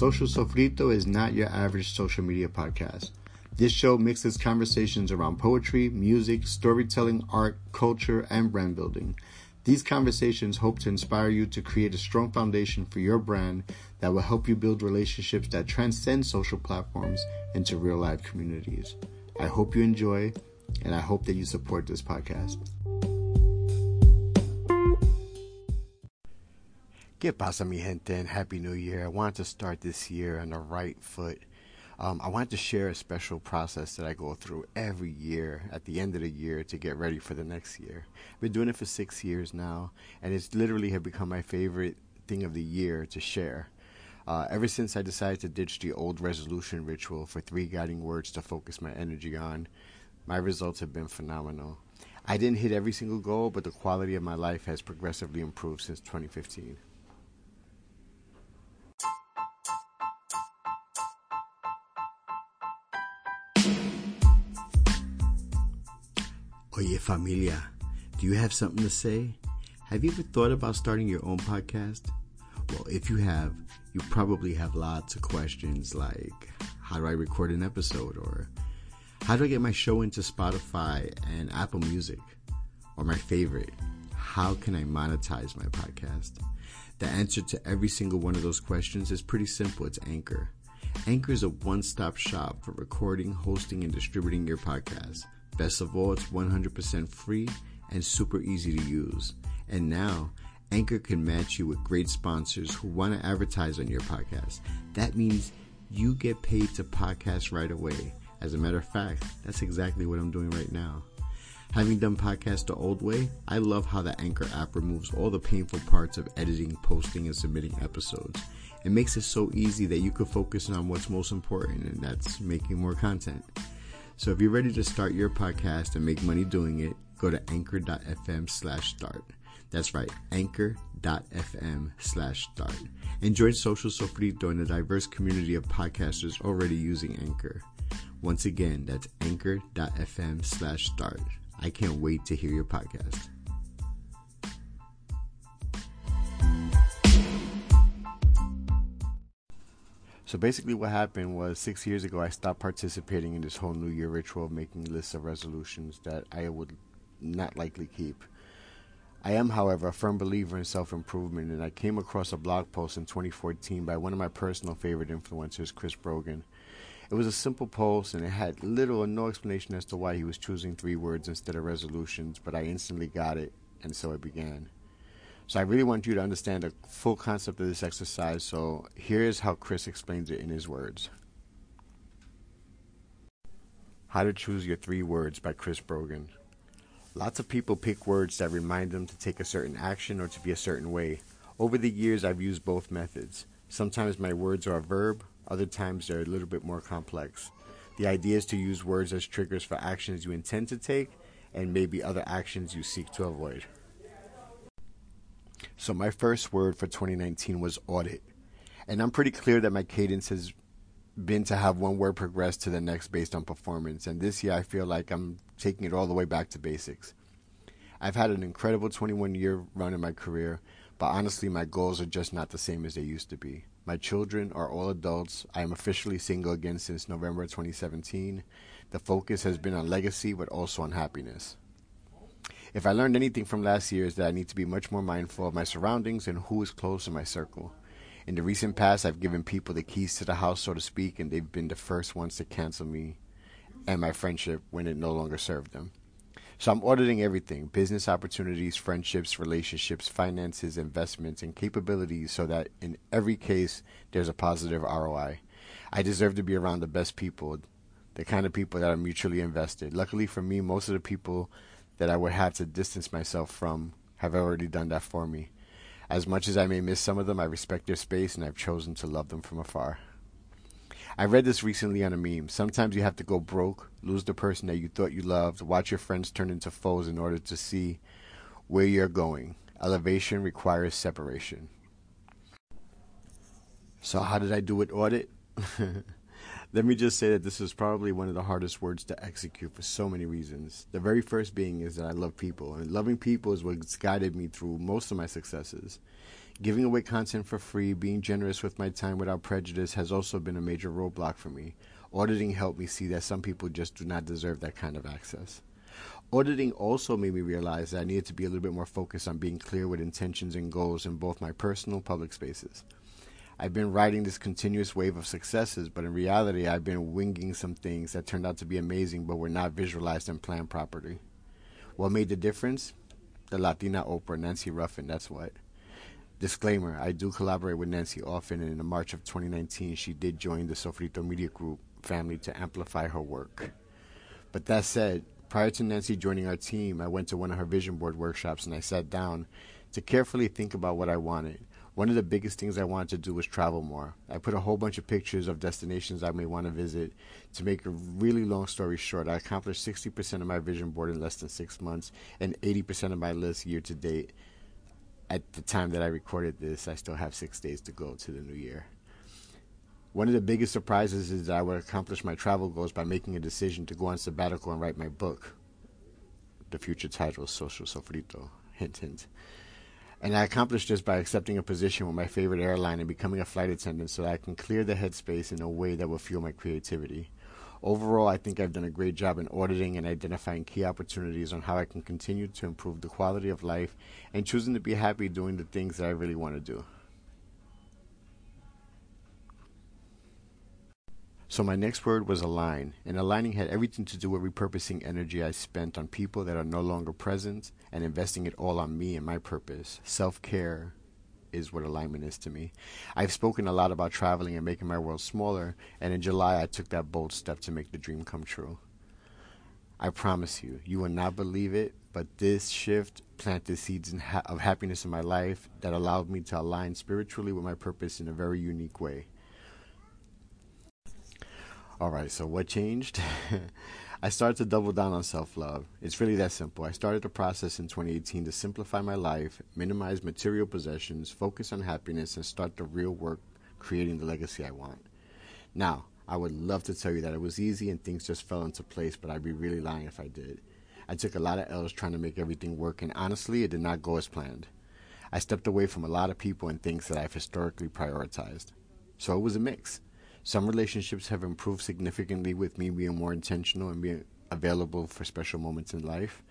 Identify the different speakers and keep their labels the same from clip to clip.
Speaker 1: Social Sofrito is not your average social media podcast. This show mixes conversations around poetry, music, storytelling, art, culture, and brand building. These conversations hope to inspire you to create a strong foundation for your brand that will help you build relationships that transcend social platforms into real life communities. I hope you enjoy, and I hope that you support this podcast. ¿Qué pasa, mi gente? And Happy New Year. I wanted to start this year on the right foot. Um, I wanted to share a special process that I go through every year at the end of the year to get ready for the next year. I've been doing it for six years now, and it's literally have become my favorite thing of the year to share. Uh, ever since I decided to ditch the old resolution ritual for three guiding words to focus my energy on, my results have been phenomenal. I didn't hit every single goal, but the quality of my life has progressively improved since 2015. Familia, do you have something to say? Have you ever thought about starting your own podcast? Well, if you have, you probably have lots of questions like how do I record an episode? Or how do I get my show into Spotify and Apple Music? Or my favorite, how can I monetize my podcast? The answer to every single one of those questions is pretty simple it's Anchor. Anchor is a one stop shop for recording, hosting, and distributing your podcast. Best of all, it's 100% free and super easy to use. And now, Anchor can match you with great sponsors who want to advertise on your podcast. That means you get paid to podcast right away. As a matter of fact, that's exactly what I'm doing right now. Having done podcasts the old way, I love how the Anchor app removes all the painful parts of editing, posting, and submitting episodes. It makes it so easy that you can focus on what's most important, and that's making more content. So if you're ready to start your podcast and make money doing it, go to anchor.fm slash start. That's right, anchor.fm slash start. And join Social Sofrito and a diverse community of podcasters already using Anchor. Once again, that's anchor.fm slash start. I can't wait to hear your podcast. So basically, what happened was six years ago, I stopped participating in this whole New Year ritual of making lists of resolutions that I would not likely keep. I am, however, a firm believer in self improvement, and I came across a blog post in 2014 by one of my personal favorite influencers, Chris Brogan. It was a simple post, and it had little or no explanation as to why he was choosing three words instead of resolutions, but I instantly got it, and so it began. So I really want you to understand the full concept of this exercise. So here's how Chris explains it in his words. How to Choose Your Three Words by Chris Brogan. Lots of people pick words that remind them to take a certain action or to be a certain way. Over the years, I've used both methods. Sometimes my words are a verb, other times they're a little bit more complex. The idea is to use words as triggers for actions you intend to take and maybe other actions you seek to avoid. So my first word for 2019 was audit. And I'm pretty clear that my cadence has been to have one word progress to the next based on performance. And this year I feel like I'm taking it all the way back to basics. I've had an incredible 21 year run in my career, but honestly, my goals are just not the same as they used to be. My children are all adults. I am officially single again since November 2017. The focus has been on legacy, but also on happiness. If I learned anything from last year is that I need to be much more mindful of my surroundings and who is close in my circle. In the recent past, I've given people the keys to the house, so to speak, and they've been the first ones to cancel me and my friendship when it no longer served them. So I'm auditing everything business opportunities, friendships, relationships, finances, investments, and capabilities so that in every case there's a positive ROI. I deserve to be around the best people, the kind of people that are mutually invested. Luckily for me, most of the people that I would have to distance myself from have already done that for me. As much as I may miss some of them, I respect their space and I've chosen to love them from afar. I read this recently on a meme. Sometimes you have to go broke, lose the person that you thought you loved, watch your friends turn into foes in order to see where you're going. Elevation requires separation. So, how did I do with audit? Let me just say that this is probably one of the hardest words to execute for so many reasons. The very first being is that I love people, and loving people is what's guided me through most of my successes. Giving away content for free, being generous with my time without prejudice has also been a major roadblock for me. Auditing helped me see that some people just do not deserve that kind of access. Auditing also made me realize that I needed to be a little bit more focused on being clear with intentions and goals in both my personal public spaces. I've been riding this continuous wave of successes, but in reality, I've been winging some things that turned out to be amazing but were not visualized and planned properly. What made the difference? The Latina Oprah, Nancy Ruffin, that's what. Disclaimer I do collaborate with Nancy often, and in March of 2019, she did join the Sofrito Media Group family to amplify her work. But that said, prior to Nancy joining our team, I went to one of her vision board workshops and I sat down to carefully think about what I wanted. One of the biggest things I wanted to do was travel more. I put a whole bunch of pictures of destinations I may want to visit. To make a really long story short, I accomplished 60% of my vision board in less than six months and 80% of my list year to date at the time that I recorded this, I still have six days to go to the new year. One of the biggest surprises is that I would accomplish my travel goals by making a decision to go on sabbatical and write my book. The future title is Social Sofrito. Hint, hint. And I accomplished this by accepting a position with my favorite airline and becoming a flight attendant so that I can clear the headspace in a way that will fuel my creativity. Overall, I think I've done a great job in auditing and identifying key opportunities on how I can continue to improve the quality of life and choosing to be happy doing the things that I really want to do. So my next word was align, and aligning had everything to do with repurposing energy I spent on people that are no longer present and investing it all on me and my purpose. Self-care, is what alignment is to me. I've spoken a lot about traveling and making my world smaller, and in July I took that bold step to make the dream come true. I promise you, you will not believe it, but this shift planted seeds ha- of happiness in my life that allowed me to align spiritually with my purpose in a very unique way. All right, so what changed? I started to double down on self love. It's really that simple. I started the process in 2018 to simplify my life, minimize material possessions, focus on happiness, and start the real work creating the legacy I want. Now, I would love to tell you that it was easy and things just fell into place, but I'd be really lying if I did. I took a lot of L's trying to make everything work, and honestly, it did not go as planned. I stepped away from a lot of people and things that I've historically prioritized. So it was a mix. Some relationships have improved significantly with me being more intentional and being available for special moments in life.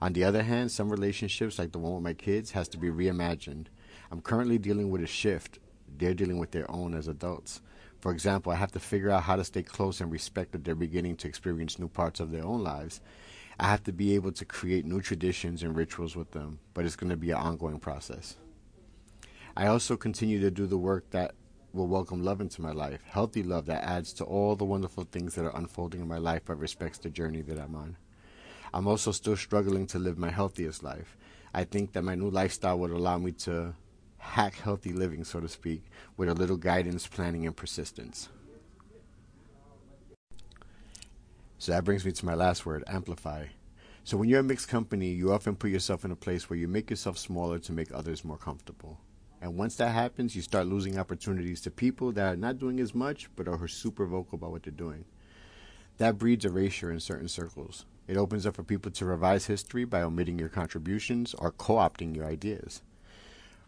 Speaker 1: On the other hand, some relationships, like the one with my kids, has to be reimagined. I'm currently dealing with a shift. They're dealing with their own as adults. For example, I have to figure out how to stay close and respect that they're beginning to experience new parts of their own lives. I have to be able to create new traditions and rituals with them, but it's going to be an ongoing process. I also continue to do the work that will welcome love into my life, healthy love that adds to all the wonderful things that are unfolding in my life but respects the journey that I'm on. I'm also still struggling to live my healthiest life. I think that my new lifestyle would allow me to hack healthy living, so to speak, with a little guidance, planning, and persistence. So that brings me to my last word amplify. So when you're a mixed company, you often put yourself in a place where you make yourself smaller to make others more comfortable. And once that happens, you start losing opportunities to people that are not doing as much but are super vocal about what they're doing. That breeds erasure in certain circles. It opens up for people to revise history by omitting your contributions or co opting your ideas.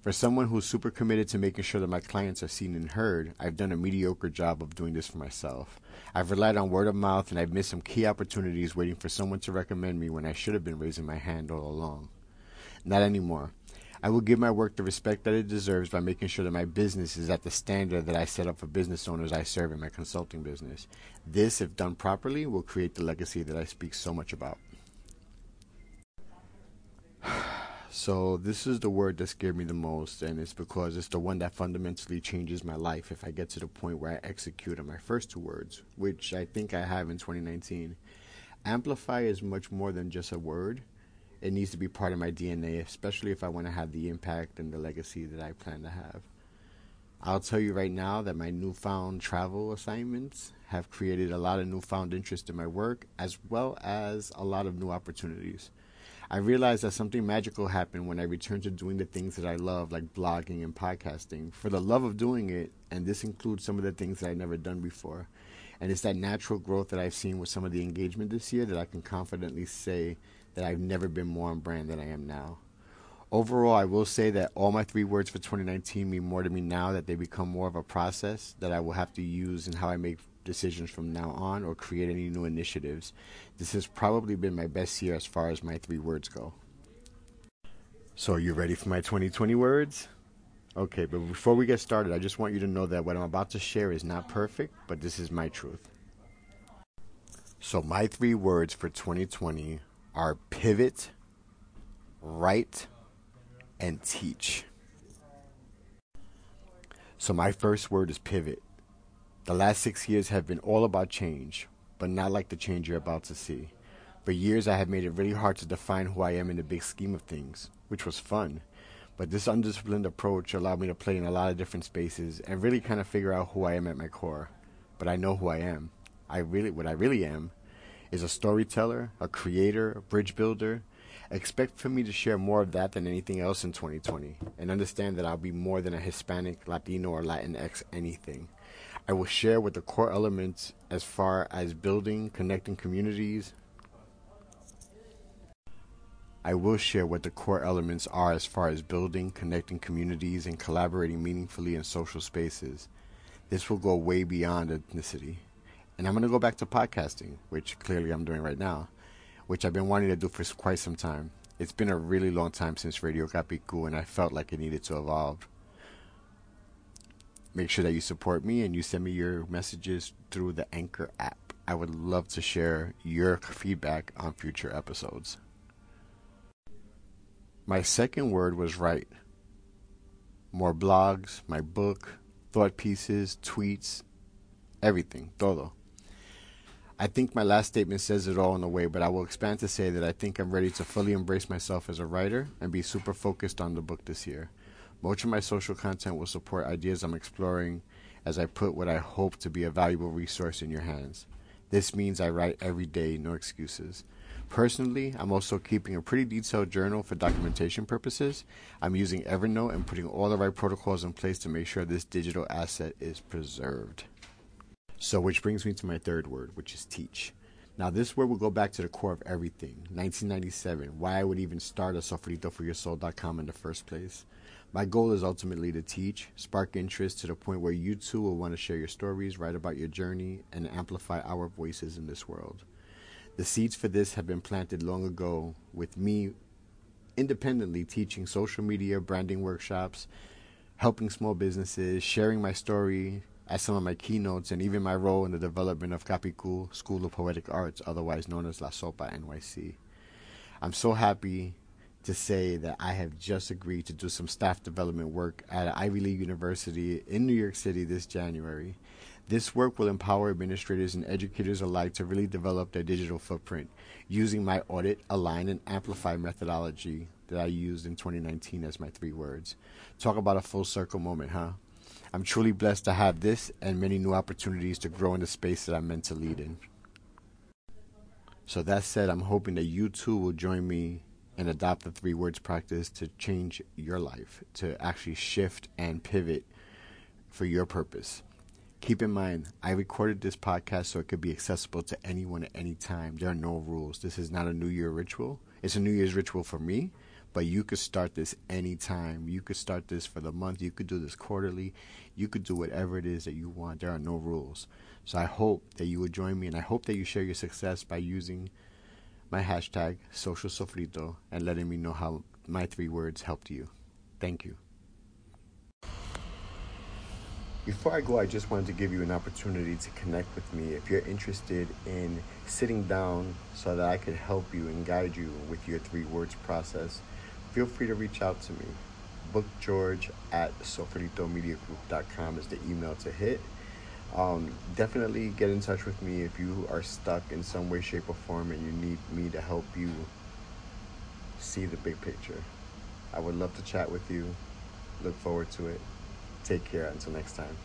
Speaker 1: For someone who's super committed to making sure that my clients are seen and heard, I've done a mediocre job of doing this for myself. I've relied on word of mouth and I've missed some key opportunities waiting for someone to recommend me when I should have been raising my hand all along. Not anymore. I will give my work the respect that it deserves by making sure that my business is at the standard that I set up for business owners I serve in my consulting business. This, if done properly, will create the legacy that I speak so much about. So, this is the word that scared me the most, and it's because it's the one that fundamentally changes my life if I get to the point where I execute on my first two words, which I think I have in 2019. Amplify is much more than just a word it needs to be part of my DNA, especially if I want to have the impact and the legacy that I plan to have. I'll tell you right now that my newfound travel assignments have created a lot of newfound interest in my work as well as a lot of new opportunities. I realized that something magical happened when I returned to doing the things that I love, like blogging and podcasting, for the love of doing it, and this includes some of the things that I'd never done before. And it's that natural growth that I've seen with some of the engagement this year that I can confidently say that I've never been more on brand than I am now. Overall, I will say that all my three words for 2019 mean more to me now that they become more of a process that I will have to use in how I make decisions from now on or create any new initiatives. This has probably been my best year as far as my three words go. So, are you ready for my 2020 words? Okay, but before we get started, I just want you to know that what I'm about to share is not perfect, but this is my truth. So, my three words for 2020 are pivot, write, and teach. So, my first word is pivot. The last six years have been all about change, but not like the change you're about to see. For years, I have made it really hard to define who I am in the big scheme of things, which was fun. But this undisciplined approach allowed me to play in a lot of different spaces and really kind of figure out who I am at my core. But I know who I am. I really, what I really am, is a storyteller, a creator, a bridge builder. Expect for me to share more of that than anything else in 2020, and understand that I'll be more than a Hispanic, Latino, or Latinx anything. I will share what the core elements as far as building, connecting communities. I will share what the core elements are as far as building, connecting communities, and collaborating meaningfully in social spaces. This will go way beyond ethnicity. And I'm going to go back to podcasting, which clearly I'm doing right now, which I've been wanting to do for quite some time. It's been a really long time since Radio Capicu, and I felt like it needed to evolve make sure that you support me and you send me your messages through the Anchor app. I would love to share your feedback on future episodes. My second word was write. More blogs, my book, thought pieces, tweets, everything, todo. I think my last statement says it all in a way, but I will expand to say that I think I'm ready to fully embrace myself as a writer and be super focused on the book this year. Much of my social content will support ideas I'm exploring as I put what I hope to be a valuable resource in your hands. This means I write every day, no excuses. Personally, I'm also keeping a pretty detailed journal for documentation purposes. I'm using Evernote and putting all the right protocols in place to make sure this digital asset is preserved. So, which brings me to my third word, which is teach. Now, this word will go back to the core of everything 1997, why I would even start a sofritoforyoursoul.com in the first place. My goal is ultimately to teach, spark interest to the point where you too will want to share your stories, write about your journey, and amplify our voices in this world. The seeds for this have been planted long ago with me independently teaching social media branding workshops, helping small businesses, sharing my story at some of my keynotes, and even my role in the development of Capicu School of Poetic Arts, otherwise known as La Sopa NYC. I'm so happy to say that I have just agreed to do some staff development work at Ivy League University in New York City this January. This work will empower administrators and educators alike to really develop their digital footprint using my audit, align, and amplify methodology that I used in 2019 as my three words. Talk about a full circle moment, huh? I'm truly blessed to have this and many new opportunities to grow in the space that I'm meant to lead in. So, that said, I'm hoping that you too will join me and adopt the three words practice to change your life, to actually shift and pivot for your purpose. Keep in mind, I recorded this podcast so it could be accessible to anyone at any time. There are no rules. This is not a New Year ritual. It's a New Year's ritual for me, but you could start this anytime. You could start this for the month. You could do this quarterly. You could do whatever it is that you want. There are no rules. So I hope that you would join me, and I hope that you share your success by using my hashtag social sofrito and letting me know how my three words helped you. Thank you. Before I go, I just wanted to give you an opportunity to connect with me. If you're interested in sitting down so that I could help you and guide you with your three words process, feel free to reach out to me. BookGeorge at sofritomediagroup.com is the email to hit um, definitely get in touch with me if you are stuck in some way, shape, or form and you need me to help you see the big picture. I would love to chat with you. Look forward to it. Take care until next time.